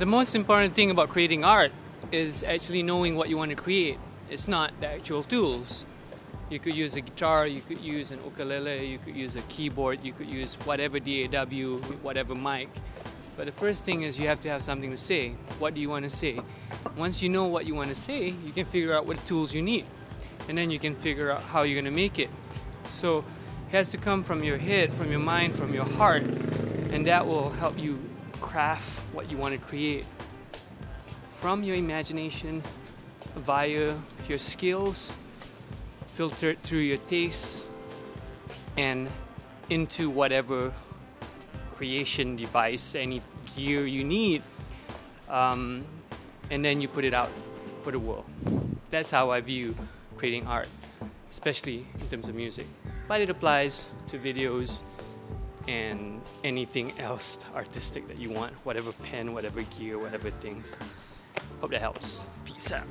The most important thing about creating art is actually knowing what you want to create. It's not the actual tools. You could use a guitar, you could use an ukulele, you could use a keyboard, you could use whatever DAW, whatever mic. But the first thing is you have to have something to say. What do you want to say? Once you know what you want to say, you can figure out what tools you need. And then you can figure out how you're going to make it. So it has to come from your head, from your mind, from your heart. And that will help you craft what you want to create from your imagination via your skills filtered through your tastes and into whatever creation device, any gear you need, um, and then you put it out for the world. That's how I view creating art, especially in terms of music. But it applies to videos and anything else artistic that you want, whatever pen, whatever gear, whatever things. Hope that helps. Peace out.